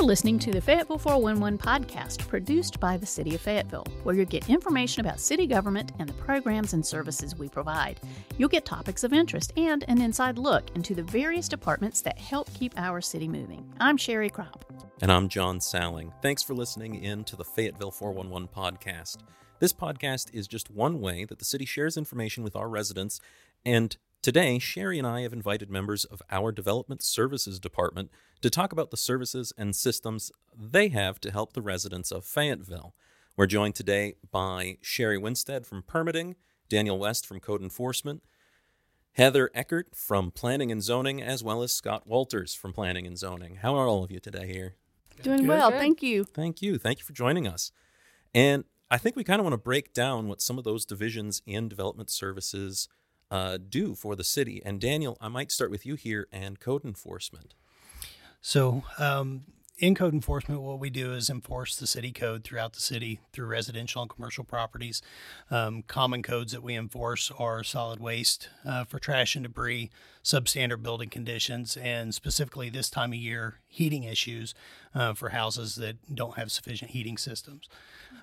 You're listening to the Fayetteville 411 podcast produced by the City of Fayetteville, where you'll get information about city government and the programs and services we provide. You'll get topics of interest and an inside look into the various departments that help keep our city moving. I'm Sherry Crop. And I'm John Salling. Thanks for listening in to the Fayetteville 411 podcast. This podcast is just one way that the city shares information with our residents and Today, Sherry and I have invited members of our Development Services Department to talk about the services and systems they have to help the residents of Fayetteville. We're joined today by Sherry Winstead from Permitting, Daniel West from Code Enforcement, Heather Eckert from Planning and Zoning, as well as Scott Walters from Planning and Zoning. How are all of you today here? Doing Good. well, thank you. Thank you. Thank you for joining us. And I think we kind of want to break down what some of those divisions in development services uh, do for the city. And Daniel, I might start with you here and code enforcement. So, um, in code enforcement, what we do is enforce the city code throughout the city through residential and commercial properties. Um, common codes that we enforce are solid waste uh, for trash and debris, substandard building conditions, and specifically this time of year, heating issues uh, for houses that don't have sufficient heating systems.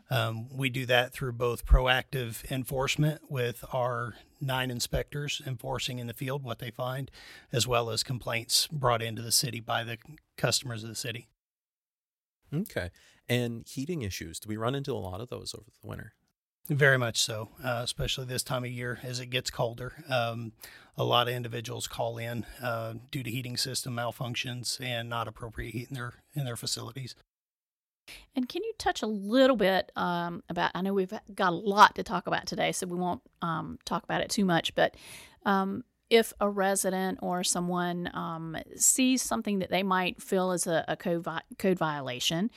Um, we do that through both proactive enforcement with our nine inspectors enforcing in the field what they find, as well as complaints brought into the city by the customers of the city. Okay. And heating issues, do we run into a lot of those over the winter? Very much so, uh, especially this time of year as it gets colder. Um, a lot of individuals call in uh, due to heating system malfunctions and not appropriate heat in their in their facilities. And can you touch a little bit um, about? I know we've got a lot to talk about today, so we won't um, talk about it too much. But um, if a resident or someone um, sees something that they might feel is a, a code, vi- code violation,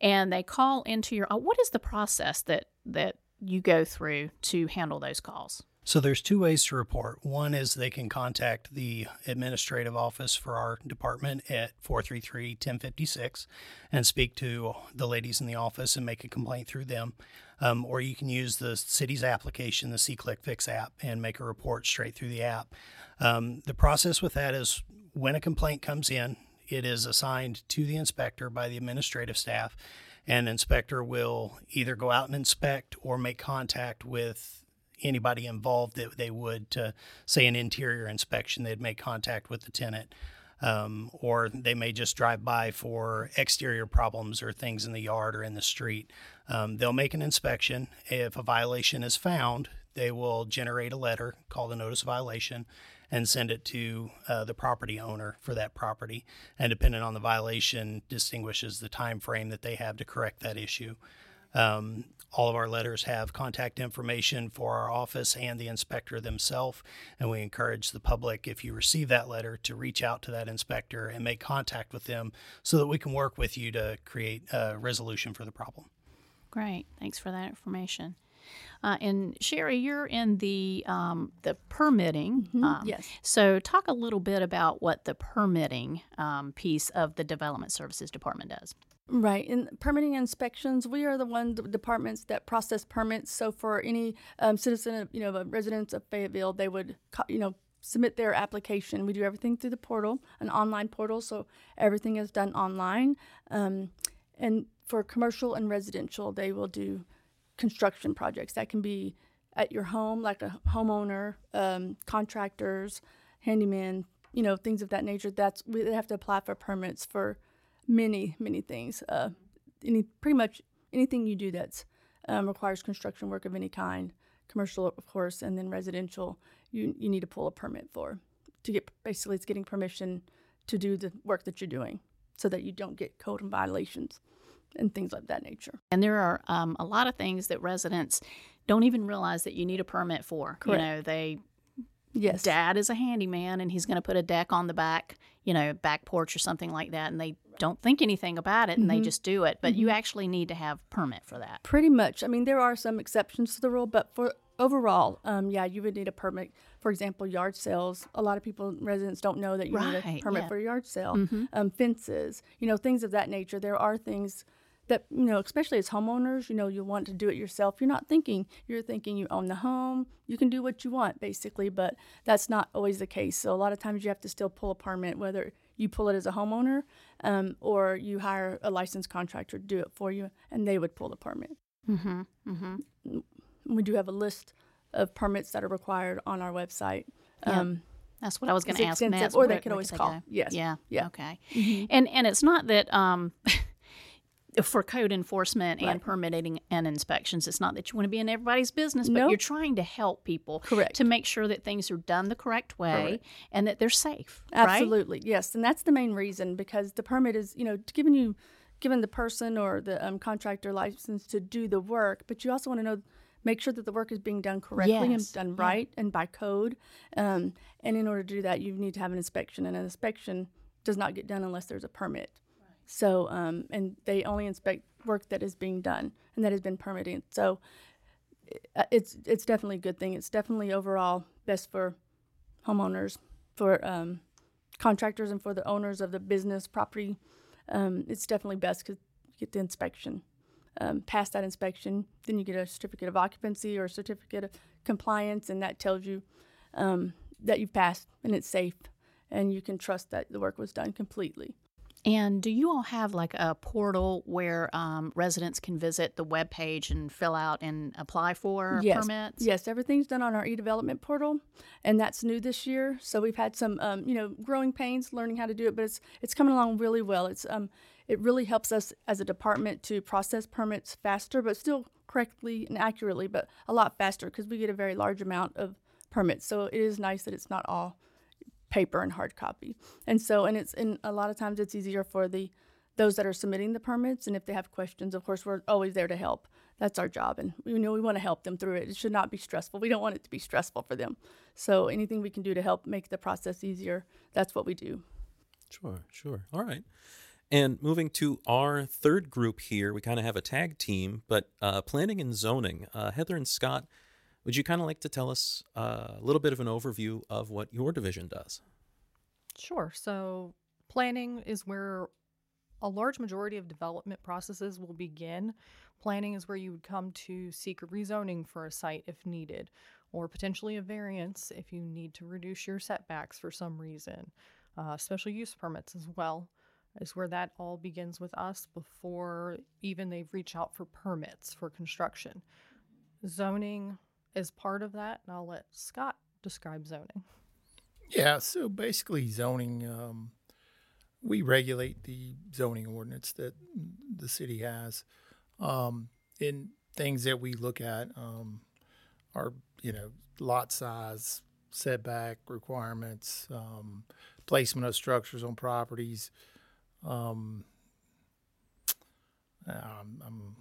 and they call into your, uh, what is the process that that you go through to handle those calls? So there's two ways to report. One is they can contact the administrative office for our department at 433-1056 and speak to the ladies in the office and make a complaint through them. Um, or you can use the city's application, the SeeClick Fix app, and make a report straight through the app. Um, the process with that is when a complaint comes in, it is assigned to the inspector by the administrative staff, and inspector will either go out and inspect or make contact with anybody involved that they would say an interior inspection. They'd make contact with the tenant um, or they may just drive by for exterior problems or things in the yard or in the street. Um, they'll make an inspection. If a violation is found they will generate a letter called a notice of violation and send it to uh, the property owner for that property and depending on the violation distinguishes the time frame that they have to correct that issue um, all of our letters have contact information for our office and the inspector themselves. And we encourage the public, if you receive that letter, to reach out to that inspector and make contact with them so that we can work with you to create a resolution for the problem. Great. Thanks for that information. Uh, and Sherry, you're in the um, the permitting. Mm-hmm. Um, yes. So, talk a little bit about what the permitting um, piece of the Development Services Department does. Right. In permitting inspections, we are the one departments that process permits. So for any um, citizen, you know, residents of Fayetteville, they would, you know, submit their application. We do everything through the portal, an online portal, so everything is done online. Um, and for commercial and residential, they will do construction projects. That can be at your home, like a homeowner, um, contractors, handyman, you know, things of that nature. That's we have to apply for permits for many, many things. Uh, any pretty much anything you do that's um, requires construction work of any kind, commercial of course, and then residential, you you need to pull a permit for to get basically it's getting permission to do the work that you're doing, so that you don't get code and violations and things like that nature. And there are um, a lot of things that residents don't even realize that you need a permit for. Correct. You know, they Yes. Dad is a handyman and he's going to put a deck on the back, you know, back porch or something like that. And they don't think anything about it and mm-hmm. they just do it. But mm-hmm. you actually need to have permit for that. Pretty much. I mean, there are some exceptions to the rule, but for overall, um, yeah, you would need a permit. For example, yard sales. A lot of people, residents, don't know that you right, need a permit yeah. for a yard sale. Mm-hmm. Um, fences, you know, things of that nature. There are things that you know especially as homeowners you know you want to do it yourself you're not thinking you're thinking you own the home you can do what you want basically but that's not always the case so a lot of times you have to still pull a permit whether you pull it as a homeowner, um, or you hire a licensed contractor to do it for you, and they would pull the permit. Mm-hmm. Mm-hmm. We do have a list of permits that are required on our website. Yeah. Um, That's what I was going to ask or they could always they call. go? Yes. Yeah. Yeah. Okay. mhm. And and it's not that um for code enforcement and permitting and inspections, it's not that you want to be in everybody's business, but Nope. you're trying to help people Correct. to make sure that things are done the correct way Correct. and that they're safe. right? Absolutely, yes, and that's the main reason because the permit is, you know, giving you, giving the person or the um, contractor license to do the work, but you also want to know, make sure that the work is being done correctly Yes, and done yeah. right and by code. Um, and in order to do that, you need to have an inspection, and an inspection does not get done unless there's a permit. So, um, and they only inspect work that is being done and that has been permitted. So, uh, it's it's definitely a good thing. It's definitely overall best for homeowners, for um, contractors, and for the owners of the business property. Um, it's definitely best because you get the inspection. Um, pass that inspection, then you get a certificate of occupancy or a certificate of compliance, and that tells you um, that you've passed and it's safe, and you can trust that the work was done completely. And do you all have like a portal where um, residents can visit the web page and fill out and apply for Yes. permits? Yes, everything's done on our e-development portal, and that's new this year. So we've had some, um, you know, growing pains learning how to do it, but it's it's coming along really well. It's um, it really helps us as a department to process permits faster, but still correctly and accurately, but a lot faster because we get a very large amount of permits. So it is nice that it's not all paper and hard copy. And so, and it's and a lot of times it's easier for the those that are submitting the permits, and if they have questions, of course, we're always there to help. That's our job, and we know we want to help them through it. It should not be stressful. We don't want it to be stressful for them. So anything we can do to help make the process easier, that's what we do. Sure, sure. All right. And moving to our third group here, we kind of have a tag team, but uh, planning and zoning. Uh, Heather and Scott, would you kind of like to tell us uh, a little bit of an overview of what your division does? Sure. So, planning is where a large majority of development processes will begin. Planning is where you would come to seek a rezoning for a site if needed, or potentially a variance if you need to reduce your setbacks for some reason. Uh, special use permits as well is where that all begins with us before even they reach out for permits for construction. Zoning is part of that, and I'll let Scott describe zoning. Yeah, so basically zoning, um, we regulate the zoning ordinance that the city has. Um, and things that we look at um, are, you know, lot size, setback requirements, um, placement of structures on properties. Um, um, I'm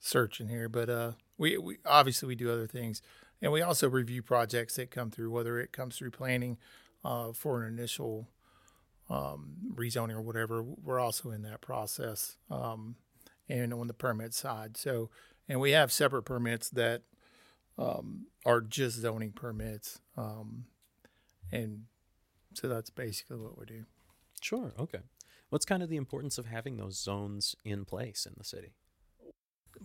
searching here, but uh, we, we obviously we do other things. And we also review projects that come through, whether it comes through planning uh, for an initial um, rezoning or whatever. We're also in that process, um, and on the permit side. So, and we have separate permits that um, are just zoning permits, um, and so that's basically what we do. Sure. Okay. What's kind of the importance of having those zones in place in the city?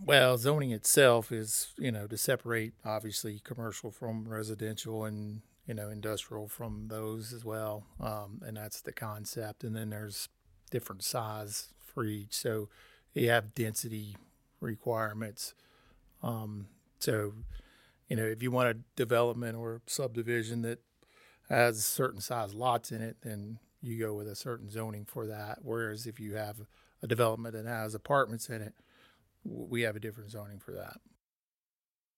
Well, zoning itself is, you know, to separate obviously commercial from residential and, you know, industrial from those as well. Um, and that's the concept. And then there's different size for each. So you have density requirements. Um, so, you know, if you want a development or subdivision that has certain size lots in it, then you go with a certain zoning for that. Whereas if you have a development that has apartments in it, we have a different zoning for that.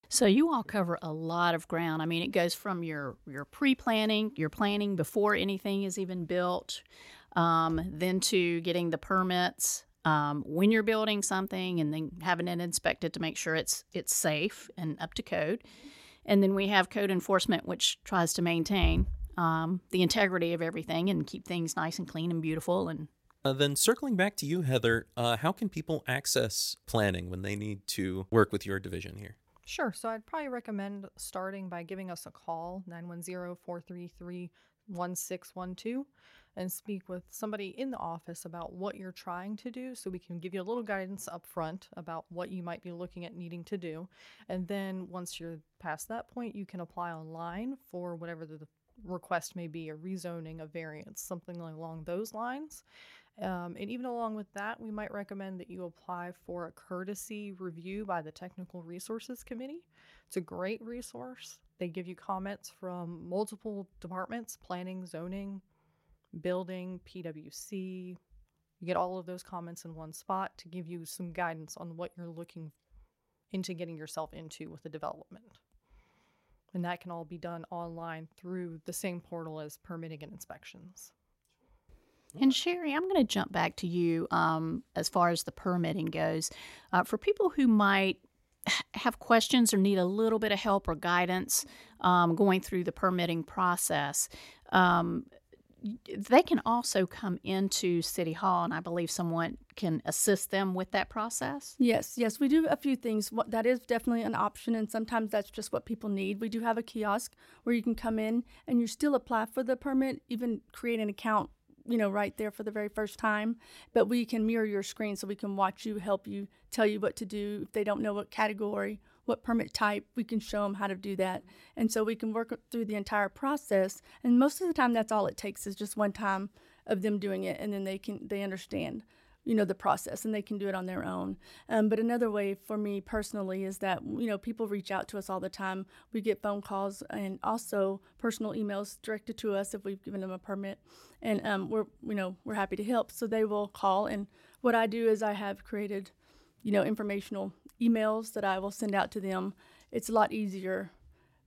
So you all cover a lot of ground. I mean, it goes from your your pre-planning, your planning before anything is even built, um, then to getting the permits um, when you're building something, and then having it inspected to make sure it's it's safe and up to code. And then we have code enforcement, which tries to maintain um, the integrity of everything and keep things nice and clean and beautiful. And Uh, then circling back to you, Heather, uh, how can people access planning when they need to work with your division here? Sure. So I'd probably recommend starting by giving us a call, 910 433 1612, and speak with somebody in the office about what you're trying to do so we can give you a little guidance up front about what you might be looking at needing to do. And then once you're past that point, you can apply online for whatever the request may be a rezoning, a variance, something along those lines. Um, and even along with that, we might recommend that you apply for a courtesy review by the Technical Resources Committee. It's a great resource. They give you comments from multiple departments planning, zoning, building, PWC. You get all of those comments in one spot to give you some guidance on what you're looking into getting yourself into with the development. And that can all be done online through the same portal as permitting and inspections. And Sherry, I'm going to jump back to you um, as far as the permitting goes. Uh, for people who might have questions or need a little bit of help or guidance um, going through the permitting process, um, they can also come into City Hall, and I believe someone can assist them with that process. Yes, yes, we do a few things. That is definitely an option, and sometimes that's just what people need. We do have a kiosk where you can come in and you still apply for the permit, even create an account you know, right there for the very first time. But we can mirror your screen so we can watch you, help you, tell you what to do. If they don't know what category, what permit type, we can show them how to do that. And so we can work through the entire process. And most of the time, that's all it takes is just one time of them doing it, and then they can they understand you know the process and they can do it on their own. Um, but another way for me personally is that you know people reach out to us all the time. We get phone calls and also personal emails directed to us if we've given them a permit. And um, we're you know we're happy to help. So they will call and what i do is i have created you know informational emails that i will send out to them. It's a lot easier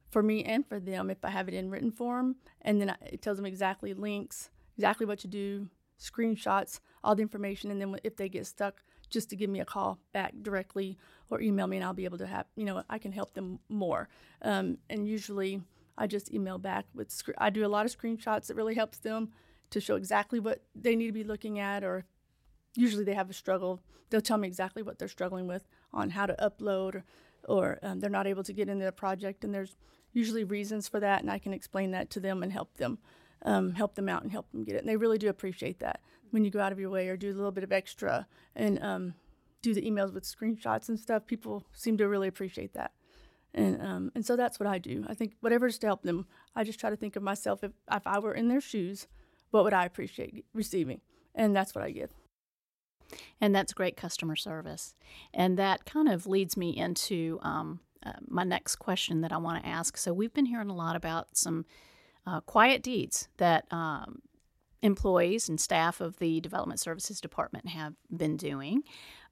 for me and for them if i have it in written form and then it tells them exactly links exactly what to do screenshots, all the information, and then if they get stuck, just to give me a call back directly or email me, and I'll be able to have you know I can help them more. Um, and usually I just email back with I do a lot of screenshots that really helps them to show exactly what they need to be looking at, or usually they have a struggle. They'll tell me exactly what they're struggling with on how to upload, or, or um, they're not able to get into the project, and there's usually reasons for that, and I can explain that to them and help them um, help them out and help them get it. And they really do appreciate that when you go out of your way or do a little bit of extra and um, do the emails with screenshots and stuff. People seem to really appreciate that. And um, and so that's what I do. I think whatever's to help them. I just try to think of myself if if I were in their shoes, what would I appreciate receiving? And that's what I give. And that's great customer service. And that kind of leads me into um, uh, my next question that I want to ask. So we've been hearing a lot about some uh, quiet deeds that um, employees and staff of the Development Services Department have been doing.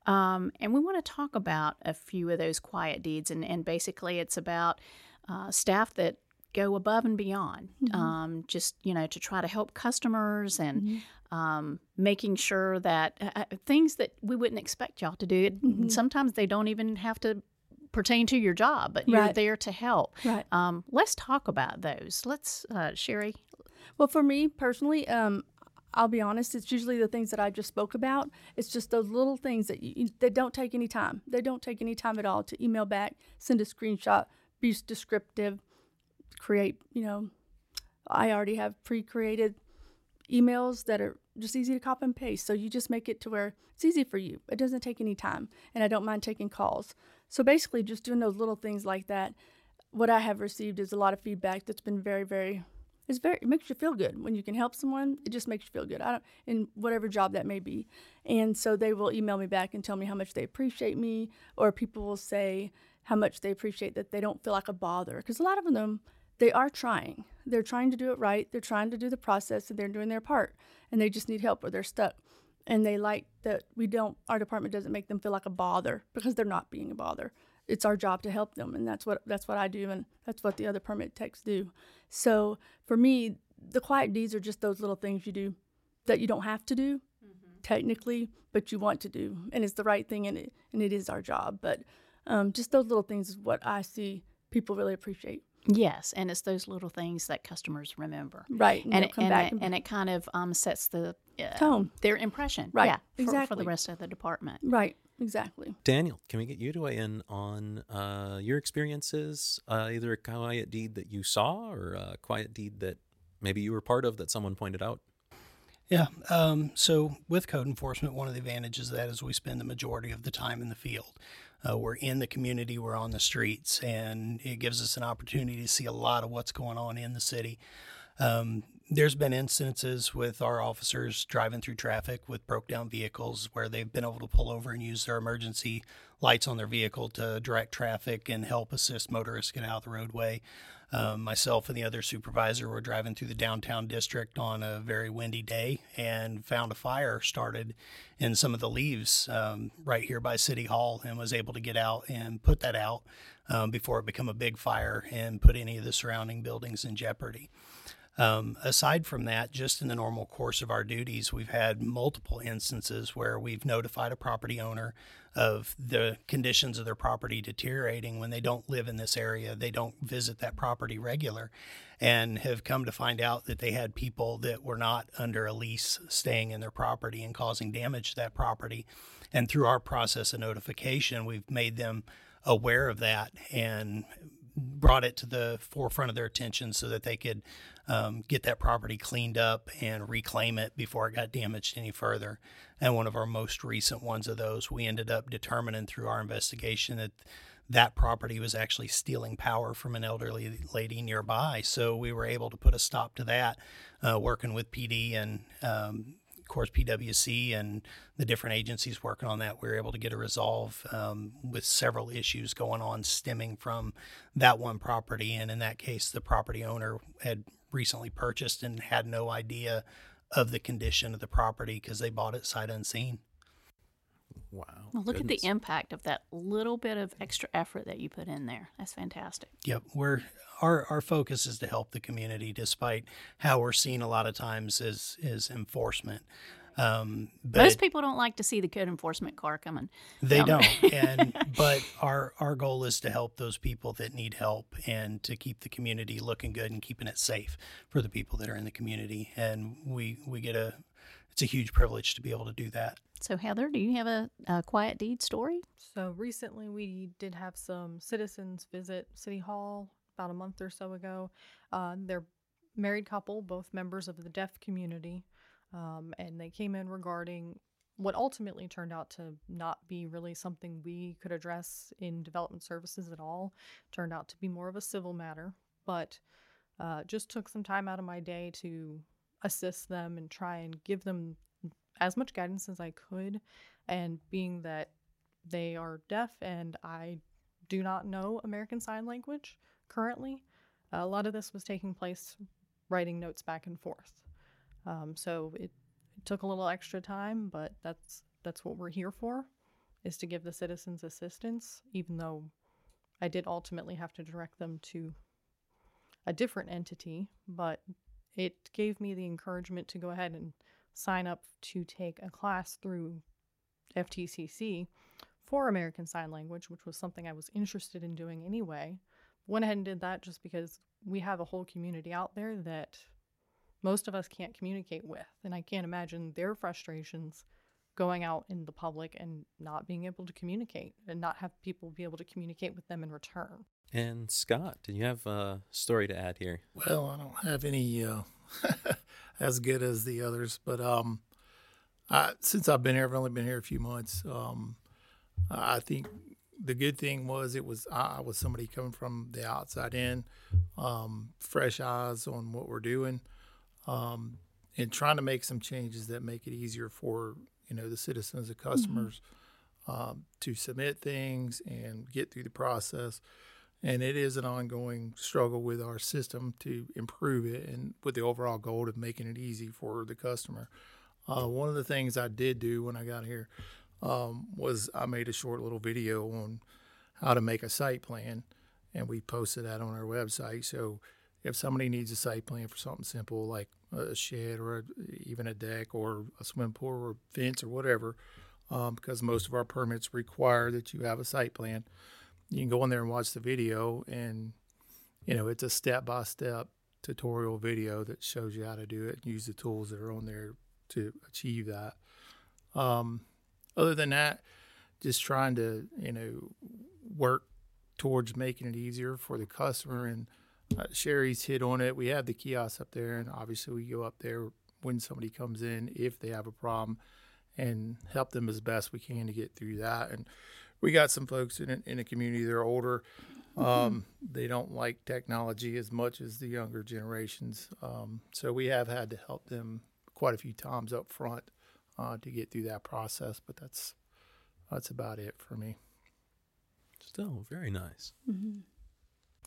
Um, and we want to talk about a few of those quiet deeds. And, and basically, it's about uh, staff that go above and beyond, mm-hmm. um, just you know, to try to help customers and mm-hmm. um, making sure that uh, uh things that we wouldn't expect y'all to do. Mm-hmm. Sometimes they don't even have to pertain to your job, but you're there to help. Right. Um, let's talk about those. Let's, uh, Sherry. Well, for me personally, um, I'll be honest, it's usually the things that I just spoke about. It's just those little things that you, that don't take any time. They don't take any time at all to email back, send a screenshot, be descriptive, create, you know, I already have pre-created emails that are just easy to copy and paste. So you just make it to where it's easy for you. It doesn't take any time, and I don't mind taking calls. So basically, just doing those little things like that. What I have received is a lot of feedback that's been very, very. It's very it makes you feel good when you can help someone. It just makes you feel good. I don't in whatever job that may be, and so they will email me back and tell me how much they appreciate me, or people will say how much they appreciate that they don't feel like a bother because a lot of them they are trying. They're trying to do it right. They're trying to do the process and they're doing their part and they just need help or they're stuck. And they like that we don't, our department doesn't make them feel like a bother because they're not being a bother. It's our job to help them. And that's what, that's what I do. And that's what the other permit techs do. So for me, the quiet deeds are just those little things you do that you don't have to do mm-hmm. technically, but you want to do. And it's the right thing and it, and it is our job. But um, just those little things is what I see people really appreciate. Yes, and it's those little things that customers remember, right? And, and it, and, it, and, it, kind of um, sets the uh, tone, their impression, right? Yeah, exactly for, for, the rest of the department, right? Exactly. Daniel, can we get you to weigh in on uh, your experiences, uh, either a quiet deed that you saw or a quiet deed that maybe you were part of that someone pointed out? Yeah. Um, so with code enforcement, one of the advantages of that is we spend the majority of the time in the field. Uh, we're in the community, we're on the streets, and it gives us an opportunity to see a lot of what's going on in the city. Um, there's been instances with our officers driving through traffic with broke down vehicles where they've been able to pull over and use their emergency lights on their vehicle to direct traffic and help assist motorists get out of the roadway. Um, myself and the other supervisor were driving through the downtown district on a very windy day and found a fire started in some of the leaves um, right here by City Hall and was able to get out and put that out um, before it became a big fire and put any of the surrounding buildings in jeopardy. Um, aside from that, just in the normal course of our duties, we've had multiple instances where we've notified a property owner of the conditions of their property deteriorating when they don't live in this area, they don't visit that property regular, and have come to find out that they had people that were not under a lease staying in their property and causing damage to that property. And through our process of notification, we've made them aware of that and brought it to the forefront of their attention so that they could um, get that property cleaned up and reclaim it before it got damaged any further. And one of our most recent ones of those, we ended up determining through our investigation that that property was actually stealing power from an elderly lady nearby. So we were able to put a stop to that, uh, working with PD and um, course, PWC and the different agencies working on that, we were able to get a resolve um, with several issues going on stemming from that one property. And in that case, the property owner had recently purchased and had no idea of the condition of the property because they bought it sight unseen. Wow. Well, look goodness. at the impact of that little bit of extra effort that you put in there. That's fantastic. Yep, we're our our focus is to help the community, despite how we're seen a lot of times as is enforcement. Um, but Most people don't like to see the code enforcement car coming. They don't. and but our our goal is to help those people that need help and to keep the community looking good and keeping it safe for the people that are in the community. And we we get a it's a huge privilege to be able to do that. So, Heather, do you have a, a quiet deed story? So recently, we did have some citizens visit City Hall about a month or so ago. Uh, they're married couple, both members of the deaf community, um, and they came in regarding what ultimately turned out to not be really something we could address in development services at all. Turned out to be more of a civil matter, but uh, just took some time out of my day to assist them and try and give them as much guidance as I could. And being that they are deaf and I do not know American Sign Language currently, a lot of this was taking place writing notes back and forth. Um, so it, it took a little extra time, but that's that's what we're here for, is to give the citizens assistance. Even though I did ultimately have to direct them to a different entity, but it gave me the encouragement to go ahead and sign up to take a class through FTCC for American Sign Language, which was something I was interested in doing anyway. Went ahead and did that just because we have a whole community out there that most of us can't communicate with. And I can't imagine their frustrations going out in the public and not being able to communicate and not have people be able to communicate with them in return. And Scott, do you have a story to add here? Well, I don't have any uh, as good as the others, but um, I, since I've been here, I've only been here a few months. Um, I think the good thing was it was I was somebody coming from the outside in, um, fresh eyes on what we're doing, um, and trying to make some changes that make it easier for you know the citizens, the customers, um, to submit things and get through the process. And it is an ongoing struggle with our system to improve it, and with the overall goal of making it easy for the customer. Uh, one of the things I did do when I got here um, was I made a short little video on how to make a site plan, and we posted that on our website. So if somebody needs a site plan for something simple like a shed or a, even a deck or a swim pool or fence or whatever, um, because most of our permits require that you have a site plan, you can go in there and watch the video, and you know it's a step by step tutorial video that shows you how to do it and use the tools that are on there to achieve that. Um, other than that, just trying to you know work towards making it easier for the customer. And uh, Sherry's hit on it. We have the kiosks up there, and obviously we go up there when somebody comes in if they have a problem and help them as best we can to get through that. And we got some folks in in the community that are older. Um, They don't like technology as much as the younger generations. Um, so we have had to help them quite a few times up front uh, to get through that process. But that's that's about it for me. Still very nice.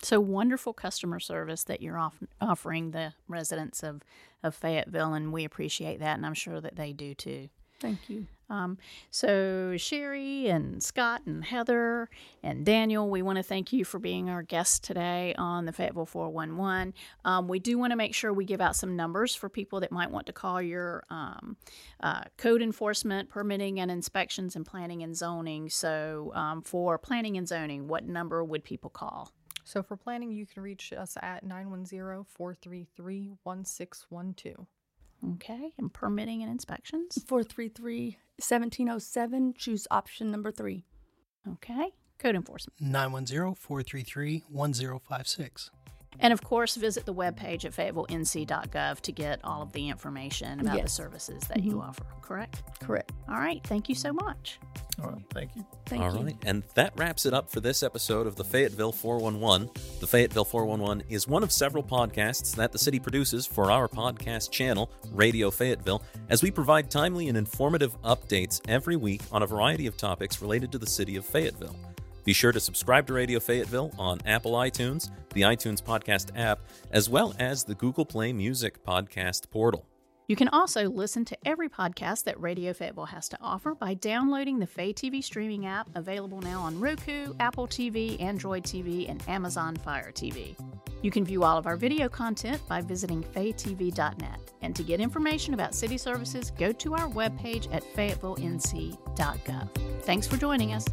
So wonderful customer service that you're off- offering the residents of, of Fayetteville, and we appreciate that, and I'm sure that they do too. Thank you. Um, so, Sherry and Scott and Heather and Daniel, we want to thank you for being our guests today on the Fayetteville 411. Um, we do want to make sure we give out some numbers for people that might want to call your um, uh, code enforcement, permitting and inspections, and planning and zoning. So, um, for planning and zoning, what number would people call? So for planning, you can reach us at 910 433 1612. Okay, and permitting and inspections. 433 1707. Choose option number three. Okay, code enforcement. 910 433 1056. And of course, visit the webpage at fayetteville.nc.gov to get all of the information about the services that you mm-hmm. offer, correct? Correct. All right, thank you so much. All right, thank you. Thank All you. right, and that wraps it up for this episode of the Fayetteville 411. The Fayetteville 411 is one of several podcasts that the city produces for our podcast channel, Radio Fayetteville, as we provide timely and informative updates every week on a variety of topics related to the city of Fayetteville. Be sure to subscribe to Radio Fayetteville on Apple iTunes, the iTunes Podcast app, as well as the Google Play Music Podcast portal. You can also listen to every podcast that Radio Fayetteville has to offer by downloading the Fay TV streaming app available now on Roku, Apple TV, Android TV, and Amazon Fire TV. You can view all of our video content by visiting faytv.net. And to get information about city services, go to our webpage at fayetteville.nc.gov. Thanks for joining us.